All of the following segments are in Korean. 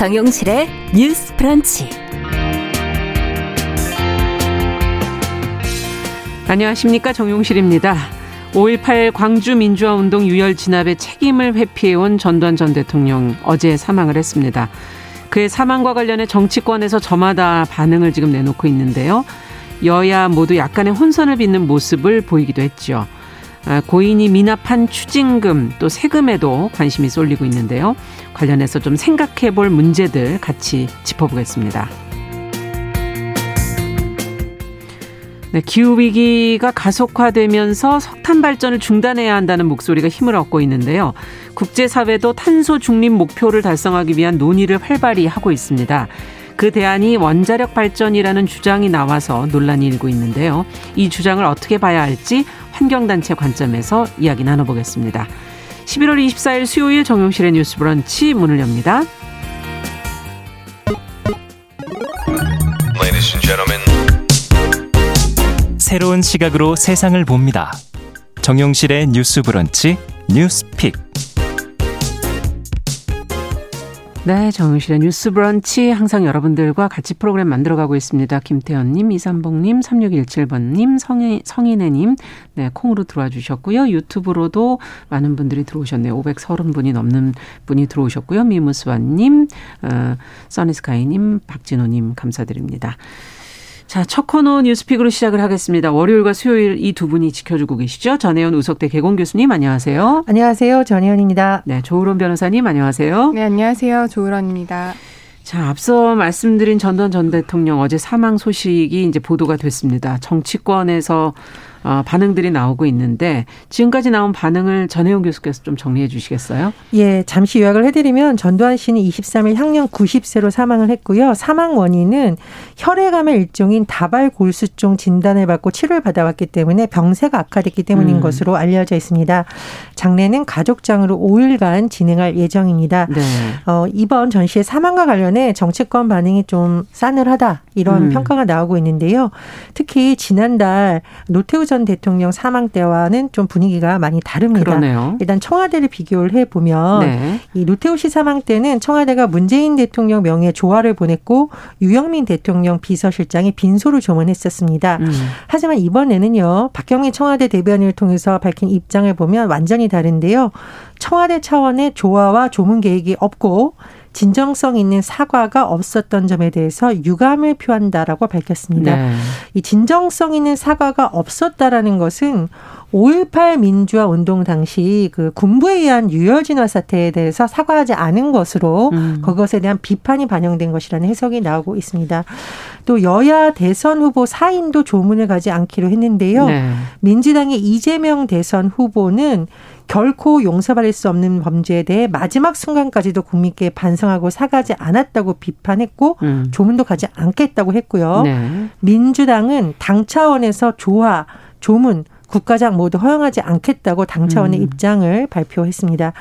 정용실의 뉴스 프런치. 안녕하십니까. 정용실입니다. 5.18 광주 민주화운동 유혈 진압의 책임을 회피해온 전두환 전 대통령 어제 사망을 했습니다. 그의 사망과 관련해 정치권에서 저마다 반응을 지금 내놓고 있는데요. 여야 모두 약간의 혼선을 빚는 모습을 보이기도 했죠. 아, 고인이 미납한 추징금 또 세금에도 관심이 쏠리고 있는데요. 관련해서 좀 생각해 볼 문제들 같이 짚어보겠습니다. 네, 기후위기가 가속화되면서 석탄 발전을 중단해야 한다는 목소리가 힘을 얻고 있는데요. 국제사회도 탄소 중립 목표를 달성하기 위한 논의를 활발히 하고 있습니다. 그 대안이 원자력 발전이라는 주장이 나와서 논란이 일고 있는데요. 이 주장을 어떻게 봐야 할지 환경단체 관점에서 이야기 나눠보겠습니다. 11월 24일 수요일 정용실의 뉴스 브런치 문을 엽니다. 새로운 시각으로 세상을 봅니다. 정용실의 뉴스 브런치 뉴스픽. 네, 정용실의 뉴스 브런치 항상 여러분들과 같이 프로그램 만들어가고 있습니다. 김태현님, 이삼봉님, 3617번님, 성인, 성인애님, 네, 콩으로 들어와 주셨고요. 유튜브로도 많은 분들이 들어오셨네요. 530분이 넘는 분이 들어오셨고요. 미무스와님, 어, 써니스카이님, 박진호님 감사드립니다. 자, 첫 코너 뉴스픽으로 시작을 하겠습니다. 월요일과 수요일 이 두 분이 지켜주고 계시죠? 전혜연 우석대 개공 교수님 안녕하세요. 안녕하세요. 전혜연입니다. 네, 조으론 변호사님 안녕하세요. 네, 안녕하세요. 조으론입니다. 자, 앞서 말씀드린 전두환 전 대통령 어제 사망 소식이 이제 보도가 됐습니다. 정치권에서 어, 반응들이 나오고 있는데 지금까지 나온 반응을 전혜영 교수께서 좀 정리해 주시겠어요? 예, 잠시 요약을 해드리면 전두환 씨는 23일 향년 90세로 사망을 했고요. 사망 원인은 혈액암의 일종인 다발골수종 진단을 받고 치료를 받아왔기 때문에 병세가 악화됐기 때문인 음. 것으로 알려져 있습니다. 장례는 가족장으로 5일간 진행할 예정입니다. 네. 어, 이번 전 씨의 사망과 관련해 정치권 반응이 좀 싸늘하다 이런 음. 평가가 나오고 있는데요. 특히 지난달 노태우 전 대통령 사망 때와는 좀 분위기가 많이 다릅니다. 그러네요. 일단 청와대를 비교를 해 보면 네. 이 노태우 씨 사망 때는 청와대가 문재인 대통령 명예 조화를 보냈고 유영민 대통령 비서실장이 빈소를 조문했었습니다. 음. 하지만 이번에는요 박경민 청와대 대변인을 통해서 밝힌 입장을 보면 완전히 다른데요. 청와대 차원의 조화와 조문 계획이 없고 진정성 있는 사과가 없었던 점에 대해서 유감을 표한다라고 밝혔습니다. 네. 이 진정성 있는 사과가 없었다라는 것은 5.18 민주화 운동 당시 그 군부에 의한 유혈진화 사태에 대해서 사과하지 않은 것으로 음. 그것에 대한 비판이 반영된 것이라는 해석이 나오고 있습니다. 또 여야 대선 후보 사인도 조문을 가지 않기로 했는데요. 네. 민주당의 이재명 대선 후보는 결코 용서받을 수 없는 범죄에 대해 마지막 순간까지도 국민께 반성하고 사과하지 않았다고 비판했고 음. 조문도 가지 않겠다고 했고요. 네. 민주당은 당 차원에서 조화, 조문, 국가장 모두 허용하지 않겠다고 당 차원의 음. 입장을 발표했습니다.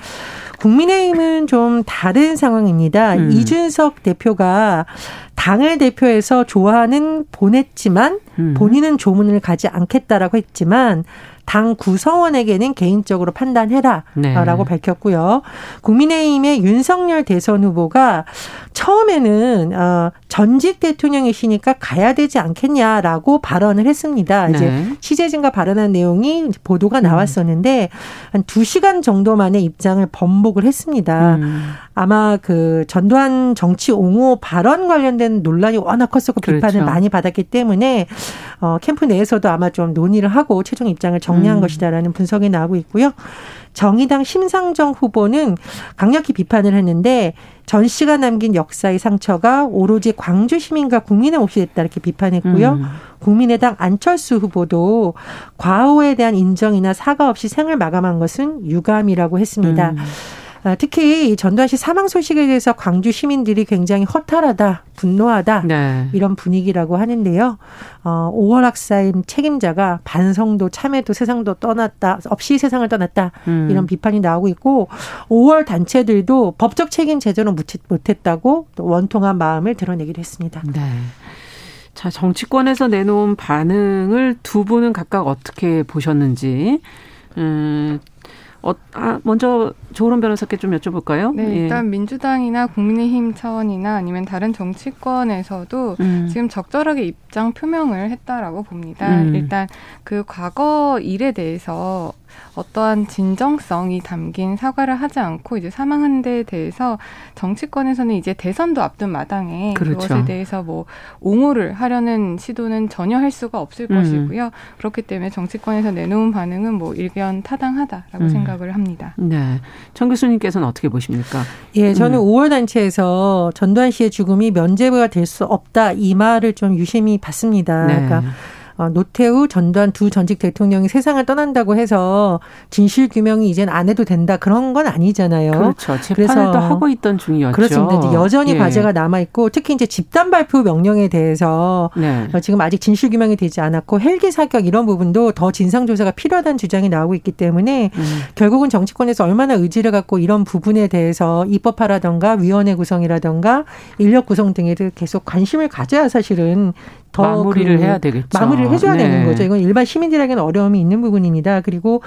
국민의힘은 좀 다른 상황입니다. 음. 이준석 대표가 당을 대표해서 조화는 보냈지만 음. 본인은 조문을 가지 않겠다라고 했지만 당 구성원에게는 개인적으로 판단해라라고 네. 밝혔고요. 국민의힘의 윤석열 대선 후보가 처음에는 어 전직 대통령이시니까 가야 되지 않겠냐라고 발언을 했습니다. 네. 이제 취재진과 발언한 내용이 보도가 음. 나왔었는데 한 2시간 정도 만에 입장을 번복을 했습니다. 음. 아마 그 전두환 정치 옹호 발언 관련된 논란이 워낙 컸었고 비판을 그렇죠. 많이 받았기 때문에 어 캠프 내에서도 아마 좀 논의를 하고 최종 입장을 정 리한 음. 것이다라는 분석이 나오고 있고요. 정의당 심상정 후보는 강력히 비판을 했는데 전 씨가 남긴 역사의 상처가 오로지 광주 시민과 국민의 몫이 됐다 이렇게 비판했고요. 음. 국민의당 안철수 후보도 과오에 대한 인정이나 사과 없이 생을 마감한 것은 유감이라고 했습니다. 음. 아, 특히 전두환 씨 사망 소식에 대해서 광주 시민들이 굉장히 허탈하다, 분노하다 네. 이런 분위기라고 하는데요. 어, 5월 학사인 책임자가 반성도 참회도 세상도 떠났다 없이 세상을 떠났다 음. 이런 비판이 나오고 있고 5월 단체들도 법적 책임 제대로 못했다고 또 원통한 마음을 드러내기도 했습니다. 네. 자 정치권에서 내놓은 반응을 두 분은 각각 어떻게 보셨는지. 음, 어, 아, 먼저 조론 변호사께 좀 여쭤볼까요? 네, 예. 일단 민주당이나 국민의힘 차원이나 아니면 다른 정치권에서도 음. 지금 적절하게 입장 표명을 했다라고 봅니다. 음. 일단 그 과거 일에 대해서 어떠한 진정성이 담긴 사과를 하지 않고 이제 사망한 데에 대해서 정치권에서는 이제 대선도 앞둔 마당에 그렇죠. 그것에 대해서 뭐 옹호를 하려는 시도는 전혀 할 수가 없을 음. 것이고요. 그렇기 때문에 정치권에서 내놓은 반응은 뭐 일견 타당하다라고 음. 생각을 합니다. 네. 정 교수님께서는 어떻게 보십니까? 예, 저는 음. 5월 단체에서 전두환 씨의 죽음이 면제부가 될 수 없다 이 말을 좀 유심히 봤습니다. 네. 그러니까 어, 노태우, 전두환 두 전직 대통령이 세상을 떠난다고 해서 진실 규명이 이젠 안 해도 된다 그런 건 아니잖아요. 그렇죠. 재판을 또 하고 있던 중이었죠. 그렇습니다. 여전히 예. 과제가 남아 있고 특히 이제 집단 발표 명령에 대해서 네. 어, 지금 아직 진실 규명이 되지 않았고 헬기 사격 이런 부분도 더 진상 조사가 필요하다는 주장이 나오고 있기 때문에 음. 결국은 정치권에서 얼마나 의지를 갖고 이런 부분에 대해서 입법화라던가 위원회 구성이라던가 인력 구성 등에 계속 관심을 가져야 사실은 더 마무리를 그 해야 되겠죠. 마무리를 해줘야 네. 되는 거죠. 이건 일반 시민들에게는 어려움이 있는 부분입니다. 그리고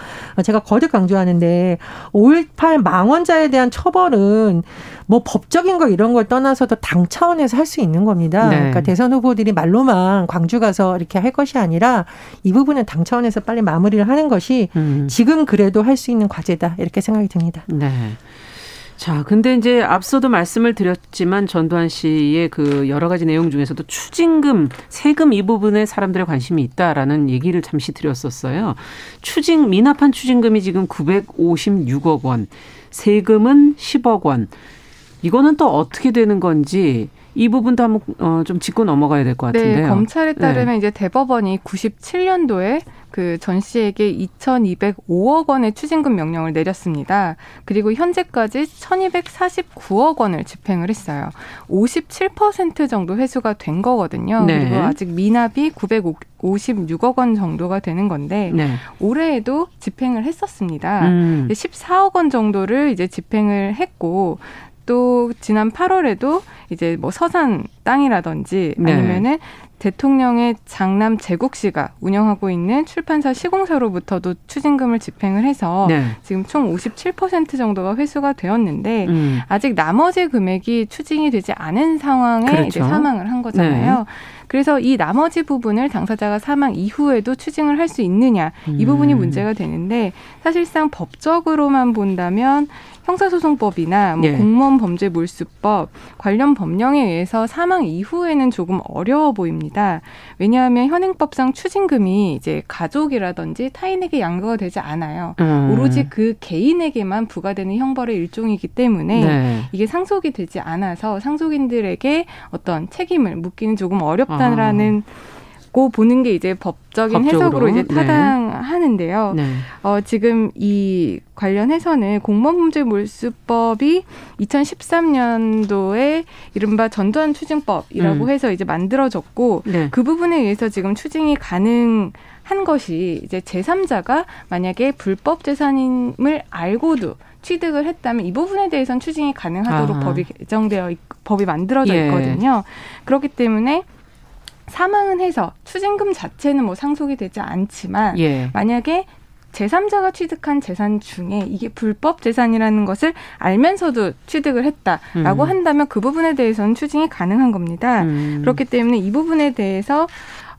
제가 거듭 강조하는데 5.18 망원자에 대한 처벌은 뭐 법적인 거 이런 걸 떠나서도 당 차원에서 할 수 있는 겁니다. 네. 그러니까 대선 후보들이 말로만 광주 가서 이렇게 할 것이 아니라 이 부분은 당 차원에서 빨리 마무리를 하는 것이 음. 지금 그래도 할 수 있는 과제다 이렇게 생각이 듭니다. 네. 자, 근데 이제 앞서도 말씀을 드렸지만 전두환 씨의 그 여러 가지 내용 중에서도 추징금, 세금 이 부분에 사람들의 관심이 있다라는 얘기를 잠시 드렸었어요. 추징, 미납한 추징금이 지금 956억 원, 세금은 10억 원. 이거는 또 어떻게 되는 건지 이 부분도 한번 어, 좀 짚고 넘어가야 될 것 같은데요. 네, 검찰에 따르면 네. 이제 대법원이 97년도에 그전 씨에게 2,205억 원의 추징금 명령을 내렸습니다. 그리고 현재까지 1,249억 원을 집행을 했어요. 57% 정도 회수가 된 거거든요. 네. 그리고 아직 미납이 956억 원 정도가 되는 건데 네. 올해에도 집행을 했었습니다. 음. 14억 원 정도를 이제 집행을 했고 또 지난 8월에도 이제 뭐 서산 땅이라든지 네. 아니면은 대통령의 장남 제국씨가 운영하고 있는 출판사 시공사로부터도 추징금을 집행을 해서 네. 지금 총 57% 정도가 회수가 되었는데 음. 아직 나머지 금액이 추징이 되지 않은 상황에 그렇죠. 이제 사망을 한 거잖아요. 네. 그래서 이 나머지 부분을 당사자가 사망 이후에도 추징을 할 수 있느냐 이 부분이 음. 문제가 되는데 사실상 법적으로만 본다면 형사소송법이나 뭐 예. 공무원 범죄 몰수법 관련 법령에 의해서 사망 이후에는 조금 어려워 보입니다. 왜냐하면 현행법상 추징금이 이제 가족이라든지 타인에게 양도가 되지 않아요. 음. 오로지 그 개인에게만 부과되는 형벌의 일종이기 때문에 네. 이게 상속이 되지 않아서 상속인들에게 어떤 책임을 묻기는 조금 어렵다라는 아. 고 보는 게 이제 법적인 법적으로. 해석으로 이제 네. 타당하는데요. 네. 어, 지금 이 관련해서는 공무원범죄 몰수법이 2013년도에 이른바 전두환 추징법이라고 음. 해서 이제 만들어졌고 네. 그 부분에 의해서 지금 추징이 가능 한 것이 이제 제3자가 만약에 불법 재산임을 알고도 취득을 했다면 이 부분에 대해서는 추징이 가능하도록 아. 법이 개정되어 있, 법이 만들어져 예. 있거든요. 그렇기 때문에 사망은 해서 추징금 자체는 뭐 상속이 되지 않지만 예. 만약에 제3자가 취득한 재산 중에 이게 불법 재산이라는 것을 알면서도 취득을 했다라고 음. 한다면 그 부분에 대해서는 추징이 가능한 겁니다. 음. 그렇기 때문에 이 부분에 대해서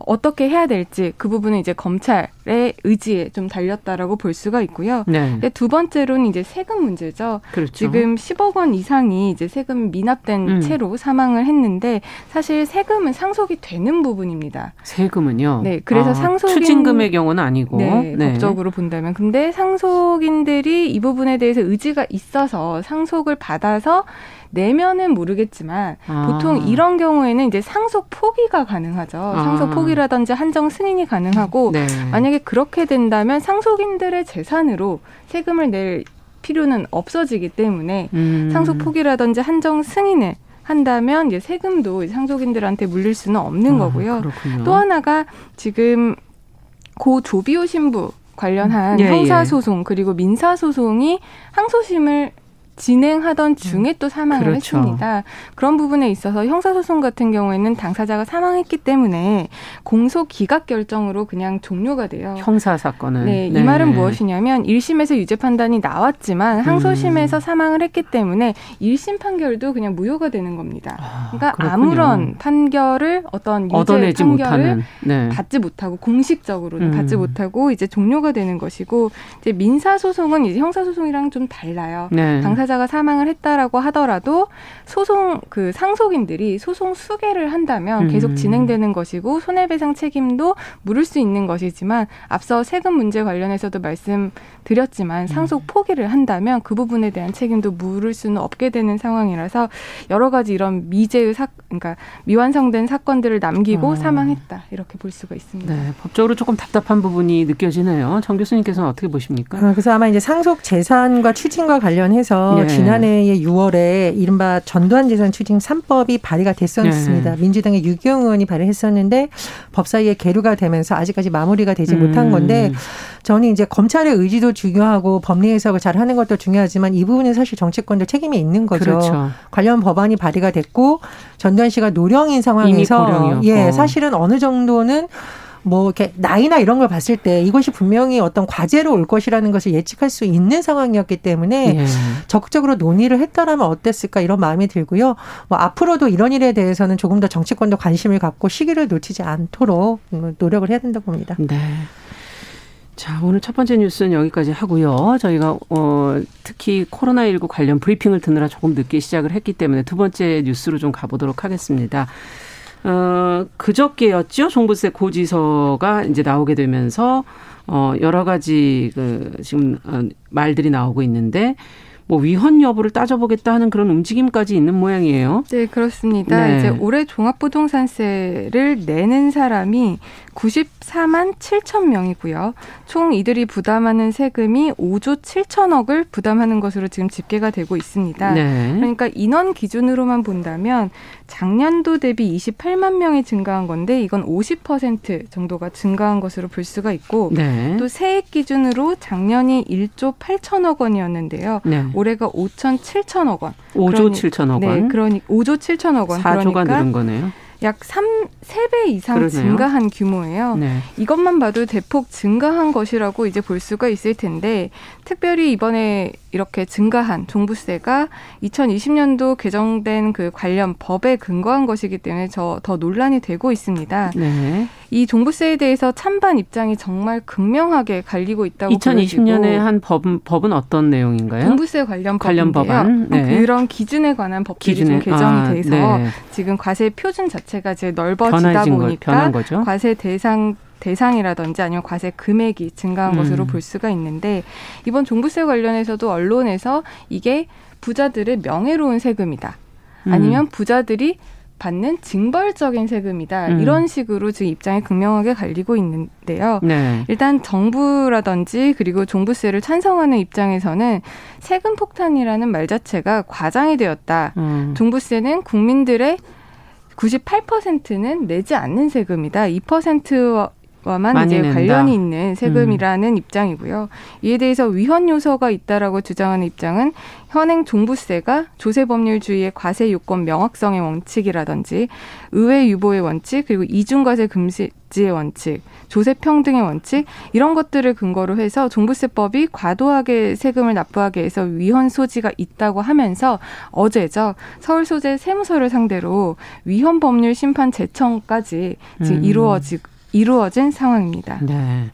어떻게 해야 될지 그 부분은 이제 검찰의 의지에 좀 달렸다라고 볼 수가 있고요. 네. 두 번째로는 이제 세금 문제죠. 그렇죠. 지금 10억 원 이상이 이제 세금 미납된 음. 채로 사망을 했는데 사실 세금은 상속이 되는 부분입니다. 세금은요? 네. 그래서 아, 상속인 추징금의 경우는 아니고 네, 네. 법적으로 본다면 근데 상속인들이 이 부분에 대해서 의지가 있어서 상속을 받아서 내면은 모르겠지만 아. 보통 이런 경우에는 이제 상속 포기가 가능하죠. 아. 상속 포기라든지 한정 승인이 가능하고 네. 만약에 그렇게 된다면 상속인들의 재산으로 세금을 낼 필요는 없어지기 때문에 음. 상속 포기라든지 한정 승인을 한다면 이제 세금도 상속인들한테 물릴 수는 없는 아, 거고요. 그렇군요. 또 하나가 지금 고 조비오 신부 관련한 예, 형사소송 예. 그리고 민사소송이 항소심을 진행하던 중에 또 사망을 그렇죠. 했습니다. 그런 부분에 있어서 형사소송 같은 경우에는 당사자가 사망했기 때문에 공소 기각 결정으로 그냥 종료가 돼요. 형사 사건은. 네, 네. 이 말은 무엇이냐면 1심에서 유죄 판단이 나왔지만 항소심에서 음. 사망을 했기 때문에 1심 판결도 그냥 무효가 되는 겁니다. 아, 그러니까 그렇군요. 아무런 판결을 어떤 유죄 판결을 네. 받지 못하고 공식적으로는 음. 받지 못하고 이제 종료가 되는 것이고 이제 민사 소송은 이제 형사 소송이랑 좀 달라요. 네. 당사 자가 사망을 했다라고 하더라도 소송 그 상속인들이 소송 수개를 한다면 계속 음. 진행되는 것이고 손해배상 책임도 물을 수 있는 것이지만 앞서 세금 문제 관련해서도 말씀드렸지만 상속 음. 포기를 한다면 그 부분에 대한 책임도 물을 수는 없게 되는 상황이라서 여러 가지 이런 미제의 사 그러니까 미완성된 사건들을 남기고 어. 사망했다 이렇게 볼 수가 있습니다. 네, 법적으로 조금 답답한 부분이 느껴지네요. 정 교수님께서는 어떻게 보십니까? 아, 그래서 아마 이제 상속 재산과 추징과 관련해서 네. 지난해 6월에 이른바 전두환 재산 추징 3법이 발의가 됐었습니다. 네. 민주당의 유경 의원이 발의했었는데 법사위에 계류가 되면서 아직까지 마무리가 되지 음. 못한 건데 저는 이제 검찰의 의지도 중요하고 법리 해석을 잘 하는 것도 중요하지만 이 부분은 사실 정치권도 책임이 있는 거죠. 그렇죠. 관련 법안이 발의가 됐고 전두환 씨가 노령인 상황에서 예, 사실은 어느 정도는 뭐 이렇게 나이나 이런 걸 봤을 때 이것이 분명히 어떤 과제로 올 것이라는 것을 예측할 수 있는 상황이었기 때문에 예. 적극적으로 논의를 했다라면 어땠을까 이런 마음이 들고요. 뭐 앞으로도 이런 일에 대해서는 조금 더 정치권도 관심을 갖고 시기를 놓치지 않도록 노력을 해야 된다고 봅니다. 네. 자, 오늘 첫 번째 뉴스는 여기까지 하고요. 저희가 어 특히 코로나19 관련 브리핑을 듣느라 조금 늦게 시작을 했기 때문에 두 번째 뉴스로 좀 가보도록 하겠습니다. 어, 그저께였죠. 종부세 고지서가 이제 나오게 되면서 어, 여러 가지 그 지금 어, 말들이 나오고 있는데 뭐 위헌 여부를 따져보겠다 하는 그런 움직임까지 있는 모양이에요. 네, 그렇습니다. 네. 이제 올해 종합부동산세를 내는 사람이 94만 7천 명이고요. 총 이들이 부담하는 세금이 5조 7천억을 부담하는 것으로 지금 집계가 되고 있습니다. 네. 그러니까 인원 기준으로만 본다면 작년도 대비 28만 명이 증가한 건데 이건 50% 정도가 증가한 것으로 볼 수가 있고 네. 또 세액 기준으로 작년이 1조 8천억 원이었는데요. 네. 올해가 5천 7천억 원. 5조 그러니, 7천억 원. 네, 그러니 5조 7천억 원. 4조가 그러니까 늘은 거네요. 약 3, 3배 이상 그러네요. 증가한 규모예요. 네. 이것만 봐도 대폭 증가한 것이라고 이제 볼 수가 있을 텐데 특별히 이번에 이렇게 증가한 종부세가 2020년도 개정된 그 관련 법에 근거한 것이기 때문에 저 더 논란이 되고 있습니다. 네. 이 종부세에 대해서 찬반 입장이 정말 극명하게 갈리고 있다고 2020년에 한 법은 법은 어떤 내용인가요? 종부세 관련, 관련 법안 네. 그런 기준에 관한 법들이 기준에, 좀 개정이 아, 돼서 네. 지금 과세 표준 자체가 이제 넓어지다 보니까 거, 과세 대상 대상이라든지 아니면 과세 금액이 증가한 음. 것으로 볼 수가 있는데 이번 종부세 관련해서도 언론에서 이게 부자들의 명예로운 세금이다. 음. 아니면 부자들이 받는 징벌적인 세금이다. 음. 이런 식으로 지금 입장이 극명하게 갈리고 있는데요. 네. 일단 정부라든지 그리고 종부세를 찬성하는 입장에서는 세금 폭탄이라는 말 자체가 과장이 되었다. 음. 종부세는 국민들의 98%는 내지 않는 세금이다. 2%와 와만 이제 낸다. 관련이 있는 세금이라는 음. 입장이고요. 이에 대해서 위헌 요소가 있다라고 주장하는 입장은 현행 종부세가 조세 법률주의의 과세 요건 명확성의 원칙이라든지 의회 유보의 원칙 그리고 이중과세 금지의 원칙, 조세 평등의 원칙 이런 것들을 근거로 해서 종부세법이 과도하게 세금을 납부하게 해서 위헌 소지가 있다고 하면서 어제죠 서울 소재 세무서를 상대로 위헌 법률 심판 제청까지 지금 음. 이루어지고 이루어진 상황입니다. 네.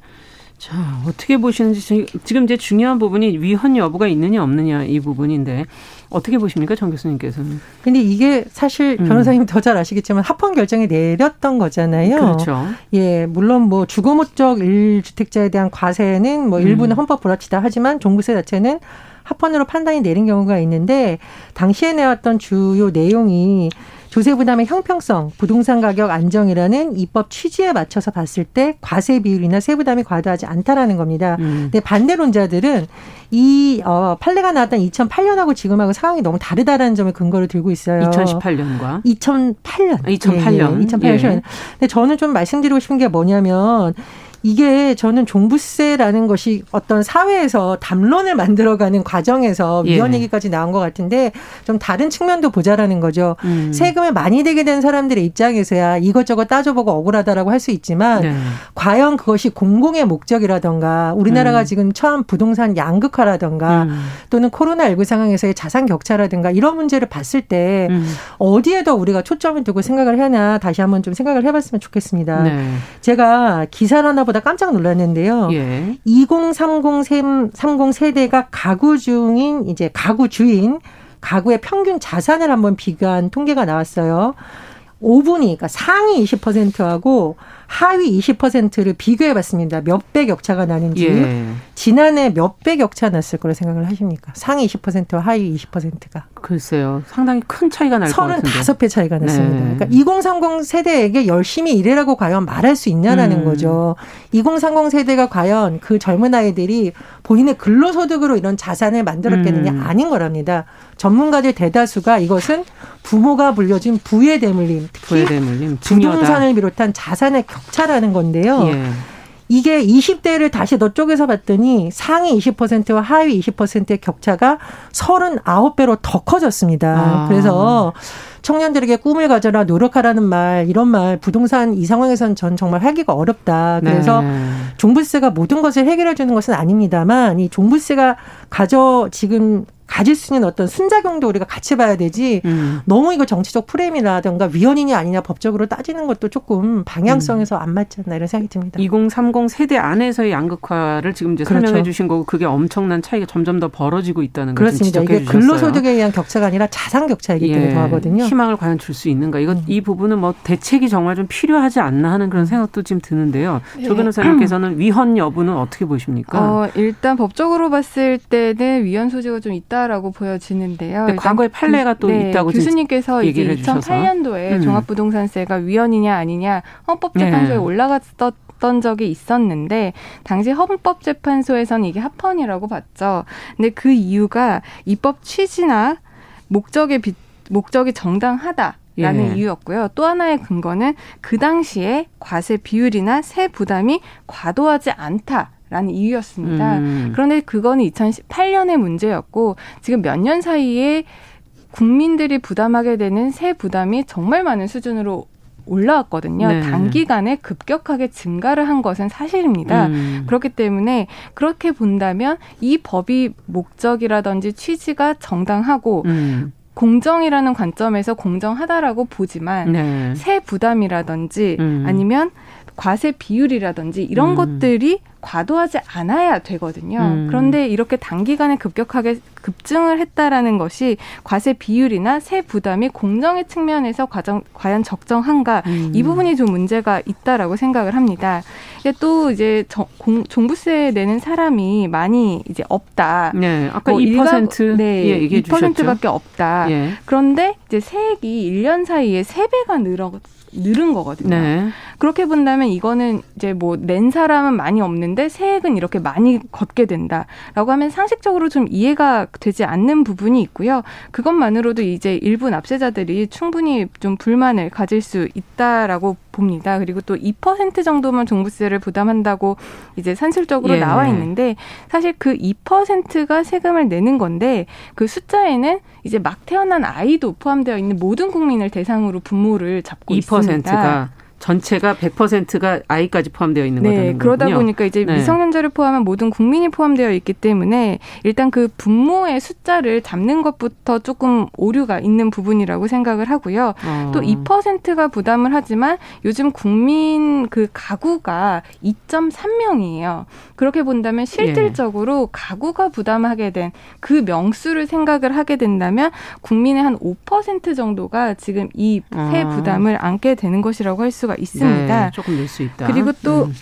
자, 어떻게 보시는지 지금 이제 중요한 부분이 위헌 여부가 있느냐 없느냐 이 부분인데 어떻게 보십니까, 정 교수님께서는? 근데 이게 사실 음. 변호사님 음. 더잘 아시겠지만 합헌 결정이 내렸던 거잖아요. 그렇죠. 예, 물론 뭐 주거 목적 1주택자에 대한 과세는 뭐 일부는 음. 헌법 불합치다 하지만 종부세 자체는 합헌으로 판단이 내린 경우가 있는데 당시에 내왔던 주요 내용이 조세 부담의 형평성, 부동산 가격 안정이라는 입법 취지에 맞춰서 봤을 때 과세 비율이나 세 부담이 과도하지 않다라는 겁니다. 음. 근데 반대론자들은 이 어, 판례가 나왔던 2008년하고 지금하고 상황이 너무 다르다라는 점을 근거를 들고 있어요. 2018년과 2008년. 2008년. 예, 2008년. 예. 근데 저는 좀 말씀드리고 싶은 게 뭐냐면 이게 저는 종부세라는 것이 어떤 사회에서 담론을 만들어가는 과정에서 예. 위헌 얘기까지 나온 것 같은데 좀 다른 측면도 보자라는 거죠. 음. 세금을 많이 내게 된 사람들의 입장에서야 이것저것 따져보고 억울하다라고 할 수 있지만 네. 과연 그것이 공공의 목적이라던가 우리나라가 음. 지금 처음 부동산 양극화라던가 음. 또는 코로나19 상황에서의 자산 격차라든가 이런 문제를 봤을 때 음. 어디에 더 우리가 초점을 두고 생각을 하냐 다시 한번 좀 생각을 해봤으면 좋겠습니다. 네. 제가 기사 하나 보다 깜짝 놀랐는데요. 예. 2030 30 세대가 가구 중인 이제 가구 주인 가구의 평균 자산을 한번 비교한 통계가 나왔어요. 5분이 그러니까 상위 20%하고 하위 20%를 비교해 봤습니다. 몇 배 격차가 나는지. 예. 지난해 몇 배 격차 났을 거라 생각을 하십니까? 상위 20%와 하위 20%가. 글쎄요. 상당히 큰 차이가 날 것 같은데. 35배 차이가 났습니다. 네. 그러니까 2030 세대에게 열심히 일해라고 과연 말할 수 있냐라는 음. 거죠. 2030 세대가 과연 그 젊은 아이들이 본인의 근로소득으로 이런 자산을 만들었겠느냐 음. 아닌 거랍니다. 전문가들 대다수가 이것은 부모가 불려준 부의 대물림, 부의 대물림, 부동산을 비롯한 자산의 격차라는 건데요. 예. 이게 20대를 다시 너 쪽에서 봤더니 상위 20%와 하위 20%의 격차가 39배로 더 커졌습니다. 아. 그래서 청년들에게 꿈을 가져라 노력하라는 말 이런 말 부동산 이 상황에서는 전 정말 하기가 어렵다. 그래서 네. 종부세가 모든 것을 해결해 주는 것은 아닙니다만 이 종부세가 가져 지금 가질 수 있는 어떤 순작용도 우리가 같이 봐야 되지 음. 너무 이거 정치적 프레임이라든가 위헌이냐 아니냐 법적으로 따지는 것도 조금 방향성에서 음. 안 맞지 않나 이런 생각이 듭니다. 2030 세대 안에서의 양극화를 지금 이제 그렇죠. 설명해 주신 거고 그게 엄청난 차이가 점점 더 벌어지고 있다는 걸 그렇습니다. 이게 근로소득에 의한 격차가 아니라 자산 격차이기 때문에 예. 더하거든요. 희망을 과연 줄 수 있는가? 이건 음. 이 부분은 뭐 대책이 정말 좀 필요하지 않나 하는 그런 생각도 지금 드는데요. 네. 조 변호사님께서는 위헌 여부는 어떻게 보십니까? 어, 일단 법적으로 봤을 때는 위헌 소지가 좀 있다. 있다라고 보여지는데요. 네, 과거에 판례가 또 네, 있다고 교수님께서 이제 2008년도에 음. 종합부동산세가 위헌이냐 아니냐 헌법재판소에 네. 올라갔던 적이 있었는데 당시 헌법재판소에서는 이게 합헌이라고 봤죠. 근데 그 이유가 입법 취지나 목적의 비, 목적이 정당하다. 라는 예. 이유였고요. 또 하나의 근거는 그 당시에 과세 비율이나 세 부담이 과도하지 않다. 라는 이유였습니다. 음. 그런데 그거는 2018년의 문제였고 지금 몇 년 사이에 국민들이 부담하게 되는 세 부담이 정말 많은 수준으로 올라왔거든요. 네. 단기간에 급격하게 증가를 한 것은 사실입니다. 음. 그렇기 때문에 그렇게 본다면 이 법이 목적이라든지 취지가 정당하고 음. 공정이라는 관점에서 공정하다라고 보지만 네. 세 부담이라든지 음. 아니면 과세 비율이라든지 이런 음. 것들이 과도하지 않아야 되거든요. 음. 그런데 이렇게 단기간에 급격하게 급증을 했다라는 것이 과세 비율이나 세 부담이 공정의 측면에서 과정, 과연 적정한가 음. 이 부분이 좀 문제가 있다라고 생각을 합니다. 또 이제 정, 공, 종부세 내는 사람이 많이 이제 없다. 네, 아까 뭐 2% 일가, 네, 예, 얘기해 2%밖에 없다. 예. 그런데 이제 세액이 1년 사이에 3배가 늘어 늘은 거거든요. 네. 그렇게 본다면 이거는 이제 뭐 낸 사람은 많이 없는데 세액은 이렇게 많이 걷게 된다라고 하면 상식적으로 좀 이해가 되지 않는 부분이 있고요. 그것만으로도 이제 일부 납세자들이 충분히 좀 불만을 가질 수 있다라고 봅니다. 그리고 또 2% 정도만 종부세를 부담한다고 이제 산술적으로 예. 나와 있는데 사실 그 2%가 세금을 내는 건데 그 숫자에는 이제 막 태어난 아이도 포함되어 있는 모든 국민을 대상으로 분모를 잡고 2%가 있습니다. 전체가 100%가 아이까지 포함되어 있는 네, 거군요. 그러다 보니까 이제 네. 미성년자를 포함한 모든 국민이 포함되어 있기 때문에 일단 그 분모의 숫자를 잡는 것부터 조금 오류가 있는 부분이라고 생각을 하고요. 어. 또 2%가 부담을 하지만 요즘 국민 그 가구가 2.3명이에요. 그렇게 본다면 실질적으로 예. 가구가 부담하게 된 그 명수를 생각을 하게 된다면 국민의 한 5% 정도가 지금 이세 어. 부담을 안게 되는 것이라고 할 수가 수가 있습니다. 네, 조금 낼수 있다. 그리고 또 음.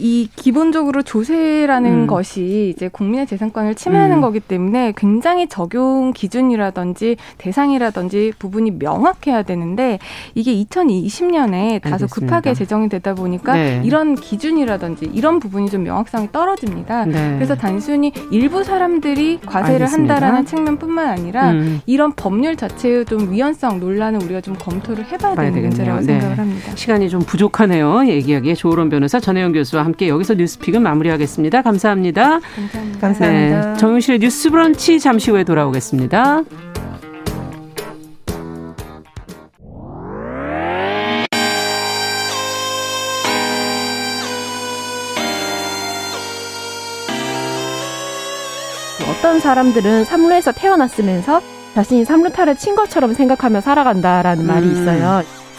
이 기본적으로 조세라는 음. 것이 이제 국민의 재산권을 침해하는 음. 거기 때문에 굉장히 적용 기준이라든지 대상이라든지 부분이 명확해야 되는데 이게 2020년에 다소 알겠습니다. 급하게 제정이 되다 보니까 네. 이런 기준이라든지 이런 부분이 좀 명확성이 떨어집니다. 네. 그래서 단순히 일부 사람들이 과세를 알겠습니다. 한다라는 측면뿐만 아니라 음. 이런 법률 자체의 좀 위헌성 논란을 우리가 좀 검토를 해봐야 되는 되겠네요. 문제라고 네. 생각을 합니다. 시간이 좀 부족하네요. 얘기하기에 조론 변호사 전혜영 교수와 함께 여기서 뉴스픽은 마무리하겠습니다. 감사합니다. 감사합니다. 감사합니다. 네, 정윤실의 뉴스브런치 잠시 후에 돌아오겠습니다. 어떤 사람들은 삼루에서 태어났으면서 자신이 삼루타를 친 것처럼 생각하며 살아간다라는 음. 말이 있어요.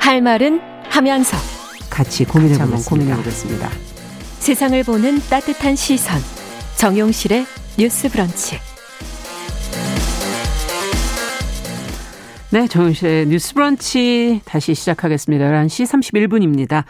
할 말은 하면서 같이 고민해보면 고민해보겠습니다. 세상을 보는 따뜻한 시선 정용실의 뉴스 브런치 네, 정용실의 뉴스 브런치 다시 시작하겠습니다. 11시 31분입니다.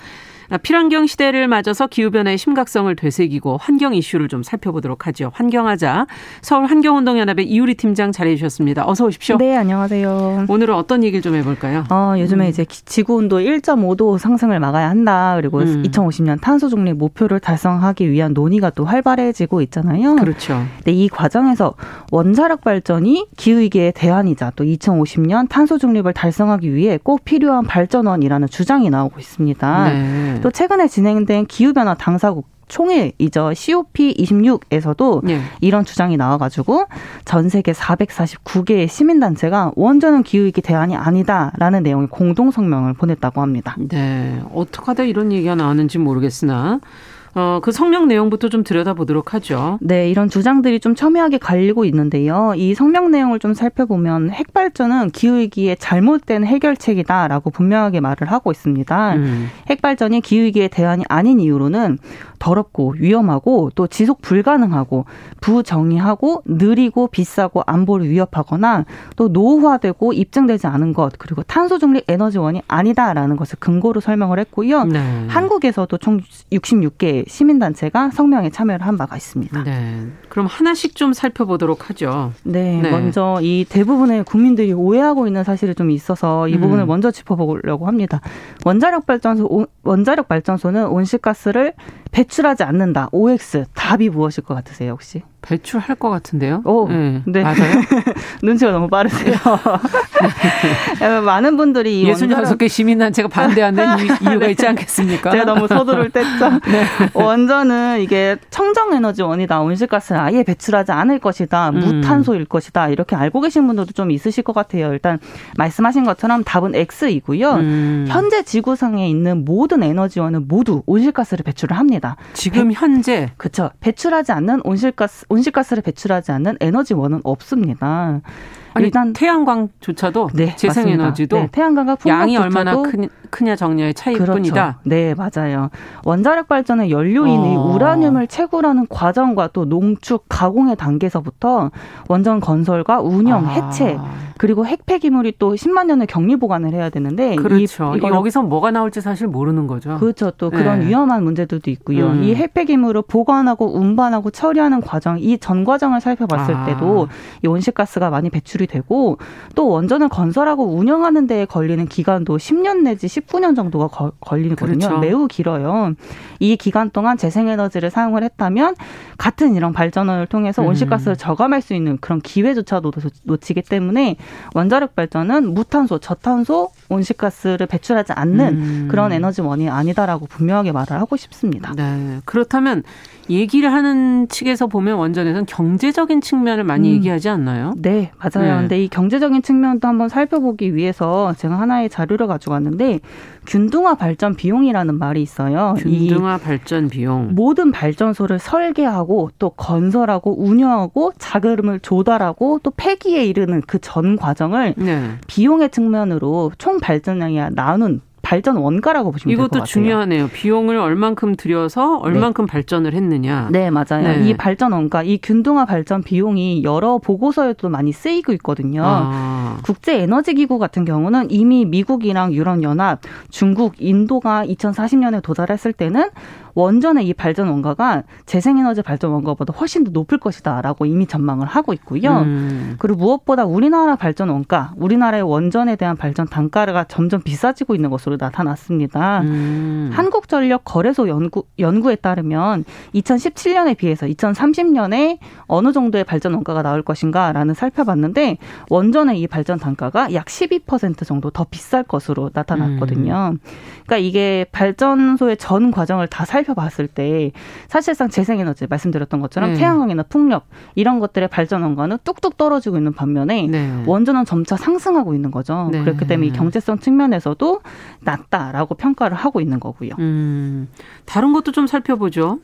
아, 필환경 시대를 맞아서 기후변화의 심각성을 되새기고 환경 이슈를 좀 살펴보도록 하죠. 환경하자 서울 환경운동연합의 이유리 팀장 자리해 주셨습니다. 어서 오십시오. 네, 안녕하세요. 오늘은 어떤 얘기를 좀 해볼까요? 어, 요즘에 음. 이제 지구 온도 1.5도 상승을 막아야 한다. 그리고 음. 2050년 탄소 중립 목표를 달성하기 위한 논의가 또 활발해지고 있잖아요. 그렇죠. 네, 이 과정에서 원자력 발전이 기후 위기의 대안이자 또 2050년 탄소 중립을 달성하기 위해 꼭 필요한 발전원이라는 주장이 나오고 있습니다. 네. 또 최근에 진행된 기후변화 당사국 총회이죠. COP26에서도 네. 이런 주장이 나와가지고 전 세계 449개의 시민단체가 원전은 기후위기 대안이 아니다라는 내용의 공동 성명을 보냈다고 합니다. 네. 어떻게 하다 이런 얘기가 나왔는지 모르겠으나 어, 그 성명 내용부터 좀 들여다보도록 하죠. 네, 이런 주장들이 좀 첨예하게 갈리고 있는데요. 이 성명 내용을 좀 살펴보면 핵발전은 기후위기의 잘못된 해결책이다라고 분명하게 말을 하고 있습니다. 음. 핵발전이 기후위기의 대안이 아닌 이유로는 더럽고 위험하고 또 지속 불가능하고 부정의하고 느리고 비싸고 안보를 위협하거나 또 노후화되고 입증되지 않은 것 그리고 탄소 중립 에너지원이 아니다라는 것을 근거로 설명을 했고요. 네. 한국에서도 총 66개 시민단체가 성명에 참여를 한 바가 있습니다. 네. 그럼 하나씩 좀 살펴보도록 하죠. 네. 네. 먼저 이 대부분의 국민들이 오해하고 있는 사실이 좀 있어서 이 부분을 음. 먼저 짚어보려고 합니다. 원자력 발전소 원자력 발전소는 온실가스를 배출하지 않는다. OX 답이 무엇일 것 같으세요, 혹시? 배출할 것 같은데요. 오, 네. 네. 맞아요. 눈치가 너무 빠르세요. 네. 많은 분들이 이 66개 시민단체가 반대하는 이유가 있지 않겠습니까? 제가 너무 서두를 뗐죠. 네. 원전은 이게 청정에너지원이다. 온실가스를 아예 배출하지 않을 것이다. 무탄소일 것이다. 이렇게 알고 계신 분들도 좀 있으실 것 같아요. 일단 말씀하신 것처럼 답은 X이고요. 음. 현재 지구상에 있는 모든 에너지원은 모두 온실가스를 배출을 합니다. 지금 배, 현재 그렇죠. 배출하지 않는 온실가스 온실가스를 배출하지 않는 에너지원은 없습니다. 아니, 일단 태양광조차도 네, 재생에너지도 네, 태양광과 양이 얼마나 크, 크냐 적냐의 차이뿐이다. 그렇죠. 네, 맞아요. 원자력 발전의 연료인 어. 이 우라늄을 채굴하는 과정과 또 농축, 가공의 단계에서부터 원전 건설과 운영, 아. 해체 그리고 핵 폐기물이 또 10만 년을 격리 보관을 해야 되는데 그렇죠. 이, 여기서 뭐가 나올지 사실 모르는 거죠. 그렇죠. 또 그런 네. 위험한 문제들도 있고요. 음. 이 핵 폐기물을 보관하고 운반하고 처리하는 과정, 이 전 과정을 살펴봤을 아. 때도 이 온실가스가 많이 배출 이 되고 또 원전을 건설하고 운영하는 데에 걸리는 기간도 10년 내지 19년 정도가 거, 걸리거든요. 그렇죠. 매우 길어요. 이 기간 동안 재생에너지를 사용을 했다면 같은 이런 발전원을 통해서 음. 온실가스를 저감할 수 있는 그런 기회조차도 놓치기 때문에 원자력 발전은 무탄소, 저탄소 온실가스를 배출하지 않는 음. 그런 에너지원이 아니다라고 분명하게 말을 하고 싶습니다. 네. 그렇다면 얘기를 하는 측에서 보면 원전에서는 경제적인 측면을 많이 음. 얘기하지 않나요? 네, 맞아요. 네. 근데 이 경제적인 측면도 한번 살펴보기 위해서 제가 하나의 자료를 가지고 왔는데 균등화 발전 비용이라는 말이 있어요. 균등화 발전 비용. 모든 발전소를 설계하고 또 건설하고 운영하고 자금을 조달하고 또 폐기에 이르는 그 전 과정을 네. 비용의 측면으로 총 발전량이 나눈 발전 원가라고 보시면 될 것 같아요. 이것도 중요하네요. 비용을 얼만큼 들여서 얼만큼 네. 발전을 했느냐. 네, 맞아요. 네. 이 발전 원가, 이 균등화 발전 비용이 여러 보고서에도 많이 쓰이고 있거든요. 아. 국제 에너지 기구 같은 경우는 이미 미국이랑 유럽 연합, 중국, 인도가 2040년에 도달했을 때는 원전의 이 발전 원가가 재생에너지 발전 원가보다 훨씬 더 높을 것이다라고 이미 전망을 하고 있고요. 음. 그리고 무엇보다 우리나라 발전 원가, 우리나라의 원전에 대한 발전 단가가 점점 비싸지고 있는 것으로 나타났습니다. 음. 한국전력 거래소 연구 연구에 따르면 2017년에 비해서 2030년에 어느 정도의 발전 원가가 나올 것인가라는 살펴봤는데 원전의 이 발전 단가가 약 12% 정도 더 비쌀 것으로 나타났거든요. 음. 그러니까 이게 발전소의 전 과정을 다 살. 살펴봤을 때 사실상 재생에너지 말씀드렸던 것처럼 네. 태양광이나 풍력 이런 것들의 발전 원가는 뚝뚝 떨어지고 있는 반면에 네. 원전은 점차 상승하고 있는 거죠. 네. 그렇기 때문에 이 경제성 측면에서도 낮다라고 평가를 하고 있는 거고요. 음, 다른 것도 좀 살펴보죠.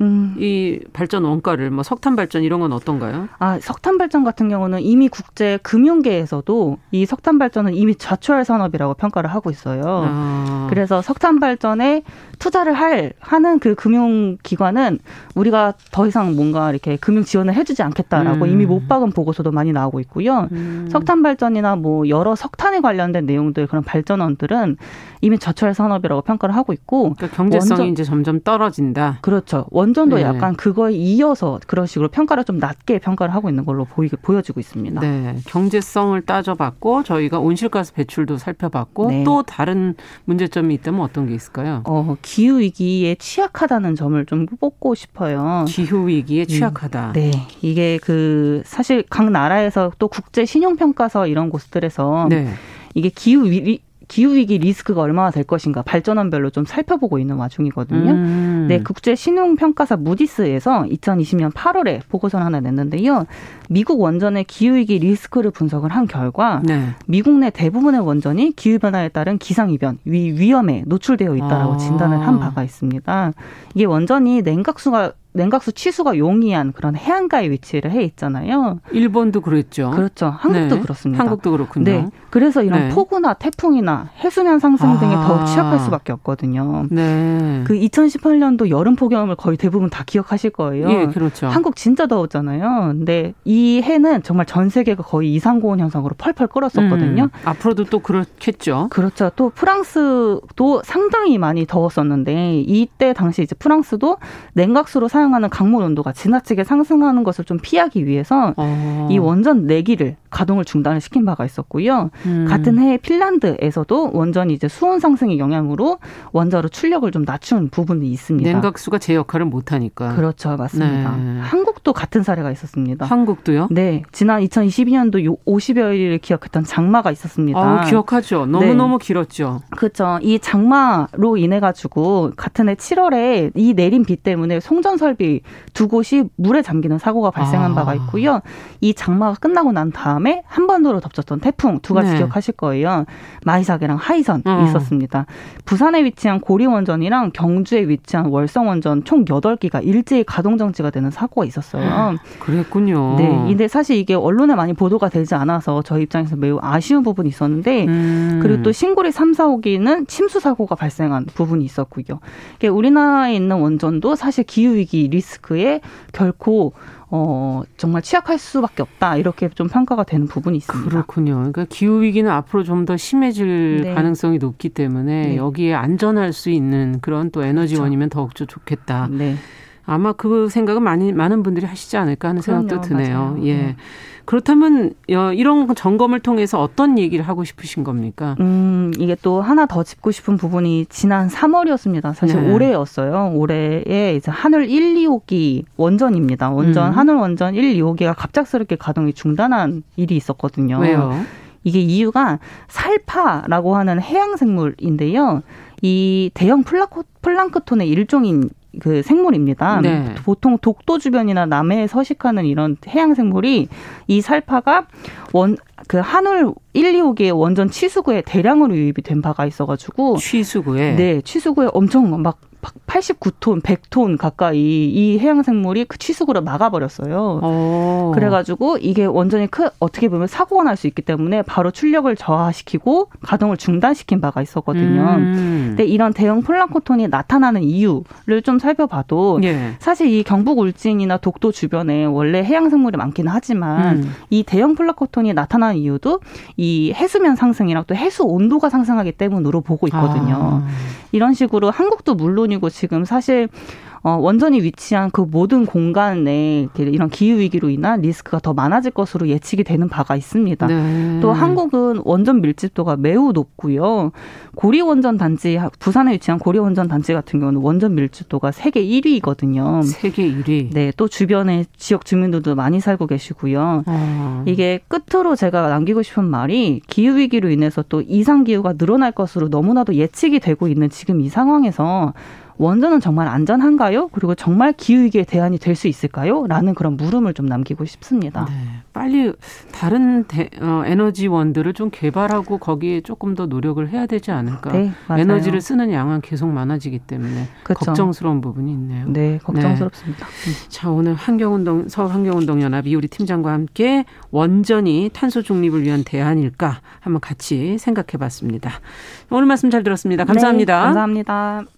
음. 이 발전 원가를 뭐 석탄 발전 이런 건 어떤가요? 아 석탄 발전 같은 경우는 이미 국제 금융계에서도 이 석탄 발전은 이미 좌초할 산업이라고 평가를 하고 있어요. 아. 그래서 석탄 발전에 투자를 할 하는 그 금융기관은 우리가 더 이상 뭔가 이렇게 금융 지원을 해주지 않겠다라고 음. 이미 못 박은 보고서도 많이 나오고 있고요. 음. 석탄 발전이나 뭐 여러 석탄에 관련된 내용들 그런 발전원들은 이미 저철 산업이라고 평가를 하고 있고 그러니까 경제성이 원전, 이제 점점 떨어진다. 그렇죠. 원전도 네. 약간 그거에 이어서 그런 식으로 평가를 좀 낮게 평가를 하고 있는 걸로 보이 보여지고 있습니다. 네. 경제성을 따져봤고 저희가 온실가스 배출도 살펴봤고 네. 또 다른 문제점이 있다면 어떤 게 있을까요? 어, 기후 위기에 취약하다는 점을 좀 뽑고 싶어요. 기후 위기에 음. 취약하다. 네. 이게 그 사실 각 나라에서 또 국제 신용 평가서 이런 곳들에서 네. 이게 기후 위, 기후위기 리스크가 얼마나 될 것인가 발전원별로 좀 살펴보고 있는 와중이거든요. 음. 네, 국제 신용평가사 무디스에서 2020년 8월에 보고서를 하나 냈는데요. 미국 원전의 기후위기 리스크를 분석을 한 결과 네. 미국 내 대부분의 원전이 기후변화에 따른 기상이변, 위, 위험에 노출되어 있다라고 아. 진단을 한 바가 있습니다. 이게 원전이 냉각수가 냉각수 치수가 용이한 그런 해안가에 위치를 해 있잖아요. 일본도 그랬죠. 그렇죠. 한국도 네. 그렇습니다. 한국도 그렇군요. 네. 그래서 이런 네. 폭우나 태풍이나 해수면 상승 아. 등에 더욱 취약할 수밖에 없거든요. 네. 그 2018년도 여름 폭염을 거의 대부분 다 기억하실 거예요. 예, 그렇죠. 한국 진짜 더웠잖아요. 근데 이 해는 정말 전 세계가 거의 이상고온 현상으로 펄펄 끓었었거든요. 음. 앞으로도 또 그렇겠죠. 그렇죠. 또 프랑스도 상당히 많이 더웠었는데 이때 당시 이제 프랑스도 냉각수로 사용 사용하는 강물 온도가 지나치게 상승하는 것을 좀 피하기 위해서 어. 이 원전 내기를 가동을 중단을 시킨 바가 있었고요. 음. 같은 해에 핀란드에서도 원전이 이제 수온 상승의 영향으로 원자로 출력을 좀 낮춘 부분이 있습니다. 냉각수가 제 역할을 못 하니까. 그렇죠. 맞습니다. 네. 한국도 같은 사례가 있었습니다. 한국도요? 네. 지난 2022년도 50여일을 기억했던 장마가 있었습니다. 아, 기억하죠. 너무너무 네. 길었죠. 그렇죠. 이 장마로 인해 가지고 같은 해 7월에 이 내린 비 때문에 송전 설비 두 곳이 물에 잠기는 사고가 발생한 아. 바가 있고요. 이 장마가 끝나고 난 다음 다음에 한 번으로 덮쳤던 태풍 두 가지 네. 기억하실 거예요. 마이삭이랑 하이선이 어. 있었습니다. 부산에 위치한 고리원전이랑 경주에 위치한 월성원전 총 8기가 일제히 가동정지가 되는 사고가 있었어요. 아, 그랬군요. 네. 근데 사실 이게 언론에 많이 보도가 되지 않아서 저희 입장에서 매우 아쉬운 부분이 있었는데 음. 그리고 또 신고리 3, 4호기는 침수 사고가 발생한 부분이 있었고요. 우리나라에 있는 원전도 사실 기후 위기 리스크에 결코 어, 정말 취약할 수밖에 없다. 이렇게 좀 평가가 되는 부분이 있습니다. 그렇군요. 그러니까 기후 위기는 앞으로 좀 더 심해질 네. 가능성이 높기 때문에 네. 여기에 안전할 수 있는 그런 또 에너지원이면 그렇죠. 더욱 좋겠다. 네. 아마 그 생각은 많이 많은 분들이 하시지 않을까 하는 그럼요, 생각도 드네요. 맞아요. 예. 네. 그렇다면 이런 점검을 통해서 어떤 얘기를 하고 싶으신 겁니까? 음, 이게 또 하나 더 짚고 싶은 부분이 지난 3월이었습니다. 사실 네. 올해였어요. 올해에 이제 한울 1, 2호기 원전입니다. 원전 음. 한울 원전 1, 2호기가 갑작스럽게 가동이 중단한 일이 있었거든요. 왜요? 이게 이유가 살파라고 하는 해양 생물인데요. 이 대형 플라코, 플랑크톤의 일종인 그 생물입니다. 네. 보통 독도 주변이나 남해에 서식하는 이런 해양 생물이 이 살파가 원 그 한울 1, 2호기의 원전 취수구에 대량으로 유입이 된 바가 있어가지고 취수구에 네 취수구에 엄청 막 89톤, 100톤 가까이 이 해양 생물이 그 취수구를 막아버렸어요. 오. 그래가지고 이게 원전이 크, 어떻게 보면 사고가 날 수 있기 때문에 바로 출력을 저하시키고 가동을 중단시킨 바가 있었거든요. 음. 근데 이런 대형 플랑크톤이 나타나는 이유를 좀 살펴봐도 예. 사실 이 경북 울진이나 독도 주변에 원래 해양 생물이 많기는 하지만 음. 이 대형 플랑크톤이 나타나는 이유도 이 해수면 상승이랑 또 해수 온도가 상승하기 때문으로 보고 있거든요. 아. 이런 식으로 한국도 물론이고 지금 사실 어, 원전이 위치한 그 모든 공간에 이런 기후 위기로 인한 리스크가 더 많아질 것으로 예측이 되는 바가 있습니다. 네. 또 한국은 원전 밀집도가 매우 높고요. 고리 원전 단지 부산에 위치한 고리 원전 단지 같은 경우는 원전 밀집도가 세계 1위거든요. 세계 1위. 네, 또 주변에 지역 주민들도 많이 살고 계시고요. 아. 이게 끝으로 제가 남기고 싶은 말이 기후 위기로 인해서 또 이상 기후가 늘어날 것으로 너무나도 예측이 되고 있는 지금 이 상황에서 원전은 정말 안전한가요? 그리고 정말 기후위기에 대안이 될 수 있을까요? 라는 그런 물음을 좀 남기고 싶습니다. 네, 빨리 다른 대, 어, 에너지원들을 좀 개발하고 거기에 조금 더 노력을 해야 되지 않을까. 네, 에너지를 쓰는 양은 계속 많아지기 때문에 그렇죠. 걱정스러운 부분이 있네요. 네, 걱정스럽습니다. 네. 자, 오늘 환경운동, 서울 환경운동 연합 이우리 팀장과 함께 원전이 탄소 중립을 위한 대안일까 한번 같이 생각해 봤습니다. 오늘 말씀 잘 들었습니다. 감사합니다. 네, 감사합니다.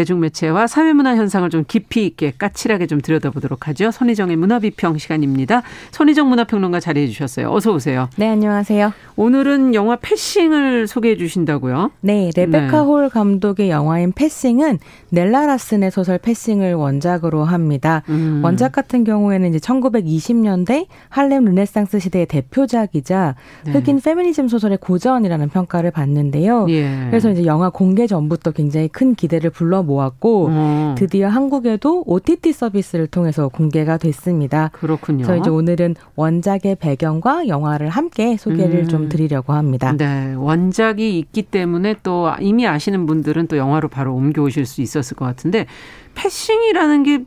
대중매체와 사회문화 현상을 좀 깊이 있게 까칠하게 좀 들여다보도록 하죠. 손희정의 문화비평 시간입니다. 손희정 문화평론가 자리해 주셨어요. 어서 오세요. 네, 안녕하세요. 오늘은 영화 패싱을 소개해 주신다고요? 네, 레베카 네. 홀 감독의 영화인 패싱은 넬라 라슨의 소설 패싱을 원작으로 합니다. 음. 원작 같은 경우에는 이제 1920년대 할렘 르네상스 시대의 대표작이자 네. 흑인 페미니즘 소설의 고전이라는 평가를 받는데요. 예. 그래서 이제 영화 공개 전부터 굉장히 큰 기대를 불러 모았고 음. 드디어 한국에도 OTT 서비스를 통해서 공개가 됐습니다. 그렇군요. 그래서 이제 오늘은 원작의 배경과 영화를 함께 소개를 음. 좀 드리려고 합니다. 네, 원작이 있기 때문에 또 이미 아시는 분들은 또 영화로 바로 옮겨오실 수 있었을 것 같은데 패싱이라는 게